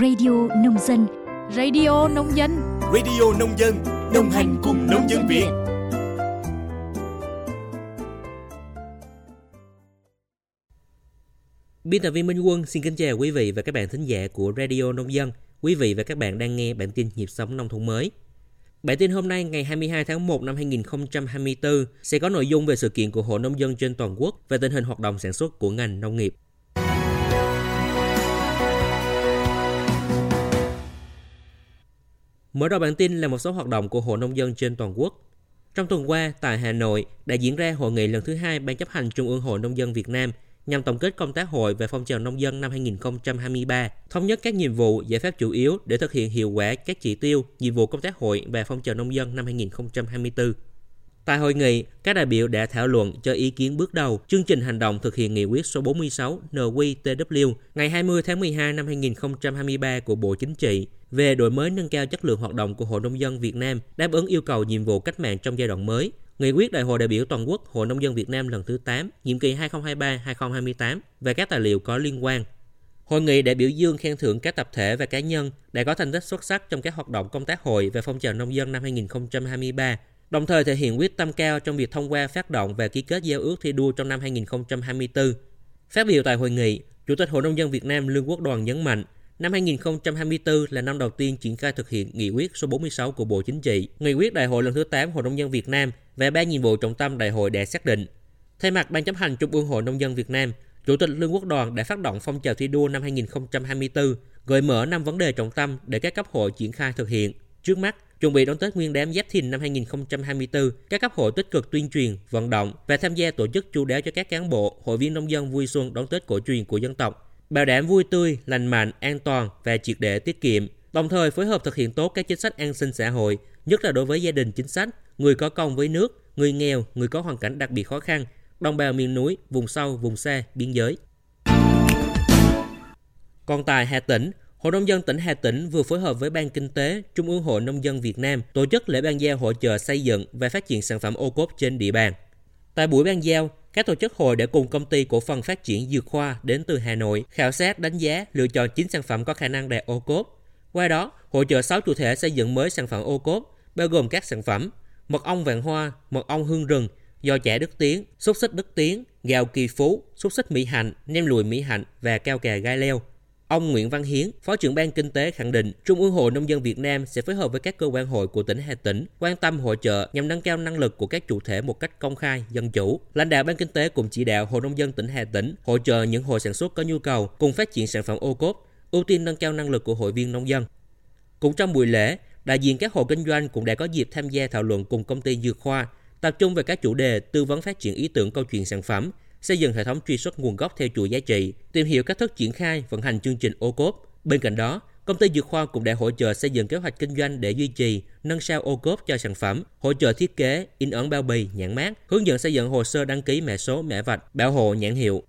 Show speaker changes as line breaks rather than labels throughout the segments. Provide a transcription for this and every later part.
Radio Nông Dân
Radio Nông Dân
Radio Nông Dân Đồng hành cùng nông dân Việt
Biên tập viên Minh Quân xin kính chào quý vị và các bạn thính giả của Radio Nông Dân. Quý vị và các bạn đang nghe bản tin nhịp sống nông thôn mới. Bản tin hôm nay ngày 22 tháng 1 năm 2024 sẽ có nội dung về sự kiện của Hội Nông dân trên toàn quốc và tình hình hoạt động sản xuất của ngành nông nghiệp. Mở đầu bản tin là một số hoạt động của Hội Nông dân trên toàn quốc. Trong tuần qua, tại Hà Nội đã diễn ra hội nghị lần thứ hai Ban chấp hành Trung ương Hội Nông dân Việt Nam nhằm tổng kết công tác hội về phong trào nông dân năm 2023, thống nhất các nhiệm vụ, giải pháp chủ yếu để thực hiện hiệu quả các chỉ tiêu, nhiệm vụ công tác hội về phong trào nông dân năm 2024. Tại hội nghị, các đại biểu đã thảo luận cho ý kiến bước đầu chương trình hành động thực hiện nghị quyết số 46 NQTW ngày 20 tháng 12 năm 2023 của Bộ Chính trị về đổi mới nâng cao chất lượng hoạt động của Hội Nông dân Việt Nam đáp ứng yêu cầu nhiệm vụ cách mạng trong giai đoạn mới, Nghị quyết Đại hội đại biểu toàn quốc Hội Nông dân Việt Nam lần thứ 8, nhiệm kỳ 2023-2028 và các tài liệu có liên quan. Hội nghị đã biểu dương khen thưởng các tập thể và cá nhân đã có thành tích xuất sắc trong các hoạt động công tác hội và phong trào nông dân năm 2023, đồng thời thể hiện quyết tâm cao trong việc thông qua phát động và ký kết giao ước thi đua trong năm 2024. Phát biểu tại hội nghị, Chủ tịch Hội Nông dân Việt Nam Lương Quốc Đoàn nhấn mạnh, Năm 2024 là năm đầu tiên triển khai thực hiện nghị quyết số 46 của Bộ Chính trị, nghị quyết Đại hội lần thứ 8 Hội nông dân Việt Nam và ba nhiệm vụ trọng tâm đại hội đã xác định. Thay mặt Ban chấp hành Trung ương Hội nông dân Việt Nam, Chủ tịch Lương Quốc Đoàn đã phát động phong trào thi đua năm 2024, gợi mở năm vấn đề trọng tâm để các cấp hội triển khai thực hiện. Trước mắt, chuẩn bị đón Tết Nguyên đán Giáp Thìn năm 2024, các cấp hội tích cực tuyên truyền, vận động và tham gia tổ chức chu đáo cho các cán bộ, hội viên nông dân vui xuân đón Tết cổ truyền của dân tộc bảo đảm vui tươi, lành mạnh, an toàn và triệt để tiết kiệm, đồng thời phối hợp thực hiện tốt các chính sách an sinh xã hội, nhất là đối với gia đình chính sách, người có công với nước, người nghèo, người có hoàn cảnh đặc biệt khó khăn, đồng bào miền núi, vùng sâu, vùng xa, biên giới. Còn tại Hà Tĩnh, Hội nông dân tỉnh Hà Tĩnh vừa phối hợp với Ban Kinh tế Trung ương Hội Nông dân Việt Nam tổ chức lễ ban giao hỗ trợ xây dựng và phát triển sản phẩm ô cốp trên địa bàn. Tại buổi ban giao, các tổ chức hội đã cùng công ty cổ phần phát triển Dược Khoa đến từ Hà Nội khảo sát đánh giá lựa chọn 9 sản phẩm có khả năng đạt ô cốp. Qua đó, hỗ trợ 6 chủ thể xây dựng mới sản phẩm ô cốp, bao gồm các sản phẩm mật ong vàng hoa, mật ong hương rừng, giò chả đức tiến, xúc xích đức tiến, gạo kỳ phú, xúc xích mỹ hạnh, nem lùi mỹ hạnh và cao cà gai leo. Ông Nguyễn Văn Hiến, Phó trưởng ban Kinh tế khẳng định Trung ương Hội Nông dân Việt Nam sẽ phối hợp với các cơ quan hội của tỉnh Hà Tĩnh quan tâm hỗ trợ nhằm nâng cao năng lực của các chủ thể một cách công khai, dân chủ. Lãnh đạo ban Kinh tế cùng chỉ đạo Hội Nông dân tỉnh Hà Tĩnh hỗ trợ những hội sản xuất có nhu cầu cùng phát triển sản phẩm ô cốp, ưu tiên nâng cao năng lực của hội viên nông dân. Cũng trong buổi lễ, đại diện các hộ kinh doanh cũng đã có dịp tham gia thảo luận cùng công ty Dược Khoa, tập trung về các chủ đề tư vấn phát triển ý tưởng câu chuyện sản phẩm, xây dựng hệ thống truy xuất nguồn gốc theo chuỗi giá trị, tìm hiểu cách thức triển khai vận hành chương trình ô cốp. Bên cạnh đó, công ty Dược Khoa cũng đã hỗ trợ xây dựng kế hoạch kinh doanh để duy trì, nâng sao ô cốp cho sản phẩm, hỗ trợ thiết kế, in ấn bao bì, nhãn mát, hướng dẫn xây dựng hồ sơ đăng ký mã số, mã vạch, bảo hộ nhãn hiệu.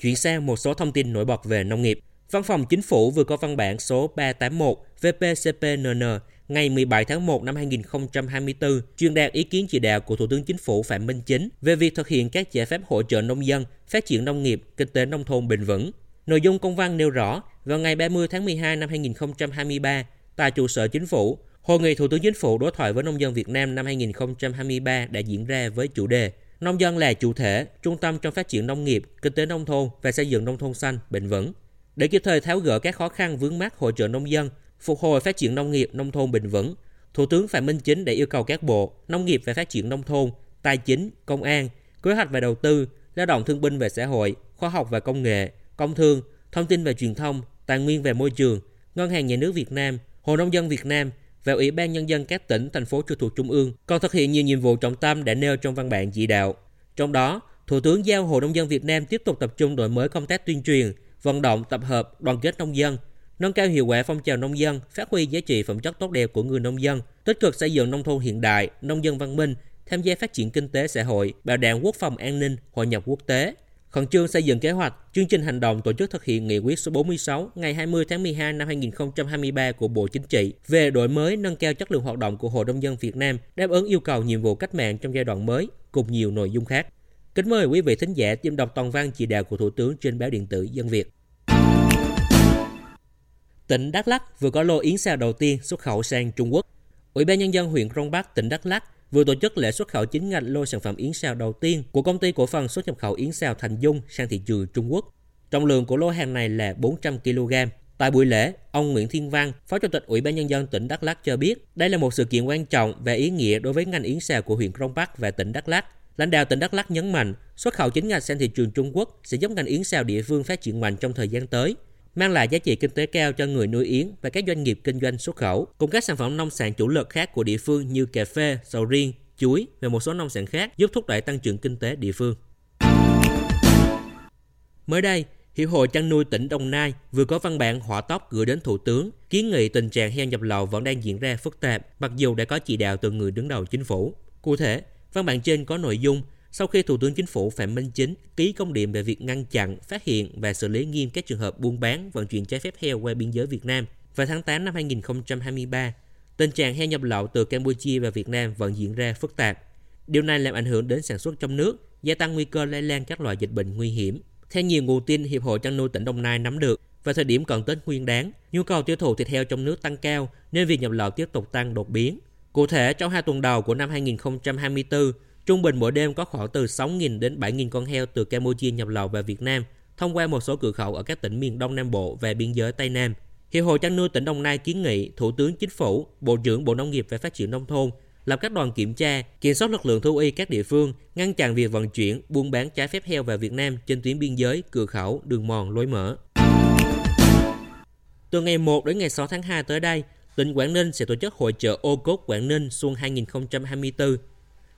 Chuyển sang một số thông tin nổi bật về nông nghiệp. Văn phòng Chính phủ vừa có văn bản số 381 VPCPNN ngày 17 tháng 1 năm 2024 truyền đạt ý kiến chỉ đạo của Thủ tướng Chính phủ Phạm Minh Chính về việc thực hiện các giải pháp hỗ trợ nông dân phát triển nông nghiệp, kinh tế nông thôn bền vững. Nội dung công văn nêu rõ, vào ngày 30 tháng 12 năm 2023, tại trụ sở Chính phủ, Hội nghị Thủ tướng Chính phủ đối thoại với nông dân Việt Nam năm 2023 đã diễn ra với chủ đề Nông dân là chủ thể, trung tâm trong phát triển nông nghiệp, kinh tế nông thôn và xây dựng nông thôn xanh, bền vững. Để kịp thời tháo gỡ các khó khăn vướng mắt hỗ trợ nông dân, phục hồi phát triển nông nghiệp nông thôn bền vững, Thủ tướng Phạm Minh Chính đã yêu cầu các bộ Nông nghiệp và Phát triển nông thôn, Tài chính, Công an, Kế hoạch và Đầu tư, Lao động Thương binh và Xã hội, Khoa học và Công nghệ, Công thương, Thông tin và Truyền thông, Tài nguyên và Môi trường, Ngân hàng Nhà nước Việt Nam, Hội nông dân Việt Nam và Ủy ban Nhân dân các tỉnh, thành phố trực thuộc Trung ương còn thực hiện nhiều nhiệm vụ trọng tâm đã nêu trong văn bản chỉ đạo. Trong đó, Thủ tướng giao Hội nông dân Việt Nam tiếp tục tập trung đổi mới công tác tuyên truyền, vận động tập hợp đoàn kết nông dân, nâng cao hiệu quả phong trào nông dân, phát huy giá trị phẩm chất tốt đẹp của người nông dân, tích cực xây dựng nông thôn hiện đại, nông dân văn minh, tham gia phát triển kinh tế xã hội, bảo đảm quốc phòng an ninh, hội nhập quốc tế. Khẩn trương xây dựng kế hoạch, chương trình hành động tổ chức thực hiện nghị quyết số 46 ngày 20 tháng 12 năm 2023 của Bộ Chính trị về đổi mới nâng cao chất lượng hoạt động của Hội nông dân Việt Nam đáp ứng yêu cầu nhiệm vụ cách mạng trong giai đoạn mới cùng nhiều nội dung khác. Kính mời quý vị thính giả tìm đọc toàn văn chỉ đạo của Thủ tướng trên báo điện tử Dân Việt. Tỉnh Đắk Lắk vừa có lô yến xào đầu tiên xuất khẩu sang Trung Quốc. Ủy ban nhân dân huyện Krông Bắc, tỉnh Đắk Lắk vừa tổ chức lễ xuất khẩu chính ngạch lô sản phẩm yến xào đầu tiên của công ty cổ phần xuất nhập khẩu yến xào Thành Dung sang thị trường Trung Quốc. Trọng lượng của lô hàng này là 400 kg. Tại buổi lễ, ông Nguyễn Thiên Văn, Phó Chủ tịch Ủy ban nhân dân tỉnh Đắk Lắk cho biết, đây là một sự kiện quan trọng và ý nghĩa đối với ngành yến xào của huyện Krông Bắc và tỉnh Đắk Lắk. Lãnh đạo tỉnh Đắk Lắk nhấn mạnh, xuất khẩu chính ngạch sang thị trường Trung Quốc sẽ giúp ngành yến xào địa phương phát triển mạnh trong thời gian tới, mang lại giá trị kinh tế cao cho người nuôi yến và các doanh nghiệp kinh doanh xuất khẩu, cùng các sản phẩm nông sản chủ lực khác của địa phương như cà phê, sầu riêng, chuối và một số nông sản khác giúp thúc đẩy tăng trưởng kinh tế địa phương. Mới đây, Hiệp hội chăn nuôi tỉnh Đồng Nai vừa có văn bản hỏa tốc gửi đến Thủ tướng kiến nghị tình trạng heo nhập lậu vẫn đang diễn ra phức tạp mặc dù đã có chỉ đạo từ người đứng đầu chính phủ. Cụ thể, văn bản trên có nội dung sau khi Thủ tướng Chính phủ Phạm Minh Chính ký công điện về việc ngăn chặn, phát hiện và xử lý nghiêm các trường hợp buôn bán, vận chuyển trái phép heo qua biên giới Việt Nam vào tháng 8 năm 2023, tình trạng heo nhập lậu từ Campuchia và Việt Nam vẫn diễn ra phức tạp. Điều này làm ảnh hưởng đến sản xuất trong nước, gia tăng nguy cơ lây lan các loại dịch bệnh nguy hiểm. Theo nhiều nguồn tin Hiệp hội chăn nuôi tỉnh Đồng Nai nắm được, vào thời điểm cận Tết Nguyên đáng, nhu cầu tiêu thụ thịt heo trong nước tăng cao nên việc nhập lậu tiếp tục tăng đột biến. Cụ thể, trong hai tuần đầu của năm 2024, Trung bình mỗi đêm có khoảng từ 6.000 đến 7.000 con heo từ Campuchia nhập lậu vào Việt Nam thông qua một số cửa khẩu ở các tỉnh miền Đông Nam Bộ và biên giới Tây Nam. Hiệp hội chăn nuôi tỉnh Đồng Nai kiến nghị Thủ tướng Chính phủ, Bộ trưởng Bộ Nông nghiệp và Phát triển Nông thôn lập các đoàn kiểm tra, kiểm soát lực lượng thú y các địa phương, ngăn chặn việc vận chuyển, buôn bán trái phép heo vào Việt Nam trên tuyến biên giới, cửa khẩu, đường mòn, lối mở. Từ ngày 1 đến ngày 6 tháng 2 tới đây, tỉnh Quảng Ninh sẽ tổ chức hội trợ ô cốt Quảng Ninh xuân 2024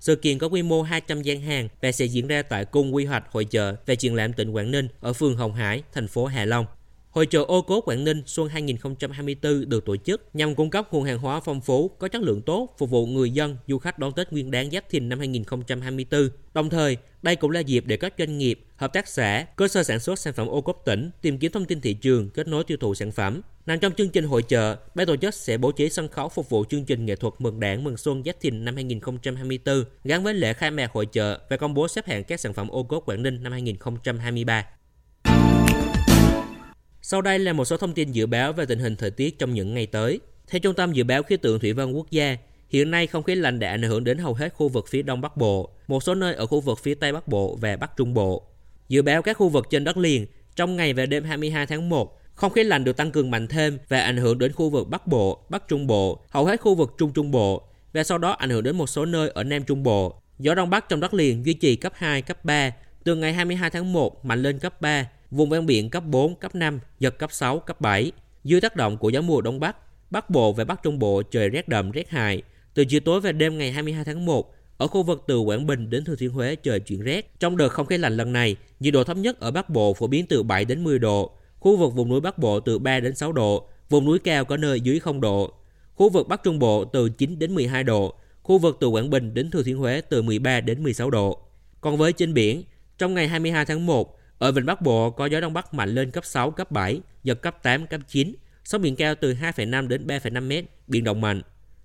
sự kiện có quy mô 200 gian hàng và sẽ diễn ra tại Cung Quy hoạch Hội chợ và triển lãm tỉnh Quảng Ninh ở phường Hồng Hải, thành phố Hạ Long. Hội trợ ô cốt Quảng Ninh Xuân 2024 được tổ chức nhằm cung cấp nguồn hàng hóa phong phú, có chất lượng tốt, phục vụ người dân, du khách đón Tết Nguyên đán Giáp Thìn năm 2024. Đồng thời, đây cũng là dịp để các doanh nghiệp, hợp tác xã, cơ sở sản xuất sản phẩm ô cốp tỉnh tìm kiếm thông tin thị trường, kết nối tiêu thụ sản phẩm. Nằm trong chương trình hội trợ, ban tổ chức sẽ bố trí sân khấu phục vụ chương trình nghệ thuật mừng đảng mừng xuân Giáp Thìn năm 2024 gắn với lễ khai mạc hội trợ và công bố xếp hạng các sản phẩm ô cốp Quảng Ninh năm 2023. Sau đây là một số thông tin dự báo về tình hình thời tiết trong những ngày tới. Theo Trung tâm Dự báo Khí tượng Thủy văn Quốc gia, hiện nay không khí lạnh đã ảnh hưởng đến hầu hết khu vực phía Đông Bắc Bộ, một số nơi ở khu vực phía Tây Bắc Bộ và Bắc Trung Bộ. Dự báo các khu vực trên đất liền, trong ngày và đêm 22 tháng 1, không khí lạnh được tăng cường mạnh thêm và ảnh hưởng đến khu vực Bắc Bộ, Bắc Trung Bộ, hầu hết khu vực Trung Trung Bộ và sau đó ảnh hưởng đến một số nơi ở Nam Trung Bộ. Gió Đông Bắc trong đất liền duy trì cấp 2, cấp 3, từ ngày 22 tháng 1 mạnh lên cấp 3, vùng ven biển cấp 4, cấp 5, giật cấp 6, cấp 7. Dưới tác động của gió mùa Đông Bắc, Bắc Bộ và Bắc Trung Bộ trời rét đậm rét hại. Từ chiều tối và đêm ngày 22 tháng 1, ở khu vực từ Quảng Bình đến Thừa Thiên Huế trời chuyển rét. Trong đợt không khí lạnh lần này, nhiệt độ thấp nhất ở Bắc Bộ phổ biến từ 7 đến 10 độ, khu vực vùng núi Bắc Bộ từ 3 đến 6 độ, vùng núi cao có nơi dưới 0 độ. Khu vực Bắc Trung Bộ từ 9 đến 12 độ, khu vực từ Quảng Bình đến Thừa Thiên Huế từ 13 đến 16 độ. Còn với trên biển, trong ngày 22 tháng 1, ở vịnh Bắc Bộ có gió đông bắc mạnh lên cấp 6, cấp 7, giật cấp 8, cấp 9, sóng biển cao từ 2,5 đến 3,5 m, biển động mạnh.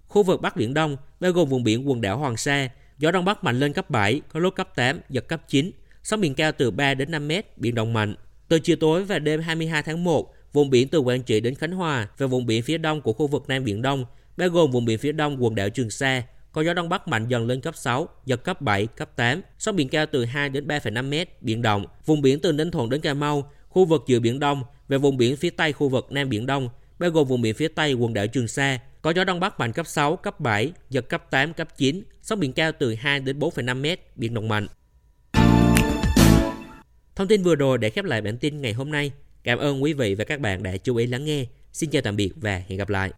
Khu vực Bắc Biển Đông, bao gồm vùng biển quần đảo Hoàng Sa, gió đông bắc mạnh lên cấp 7, có lúc cấp 8, giật cấp 9, sóng biển cao từ 3 đến 5 m, biển động mạnh. Từ chiều tối và đêm 22 tháng 1, vùng biển từ Quảng Trị đến Khánh Hòa và vùng biển phía đông của khu vực Nam Biển Đông, bao gồm vùng biển phía đông quần đảo Trường Sa, có gió đông bắc mạnh dần lên cấp 6, giật cấp 7, cấp 8, sóng biển cao từ 2 đến 3,5 m, biển động. Vùng biển từ Ninh Thuận đến Cà Mau, khu vực giữa biển Đông và vùng biển phía tây khu vực Nam Biển Đông, bao gồm vùng biển phía tây quần đảo Trường Sa, có gió đông bắc mạnh cấp 6, cấp 7, giật cấp 8, cấp 9, sóng biển cao từ 2 đến 4,5 m, biển động mạnh. Thông tin vừa rồi để khép lại bản tin ngày hôm nay. Cảm ơn quý vị và các bạn đã chú ý lắng nghe. Xin chào tạm biệt và hẹn gặp lại.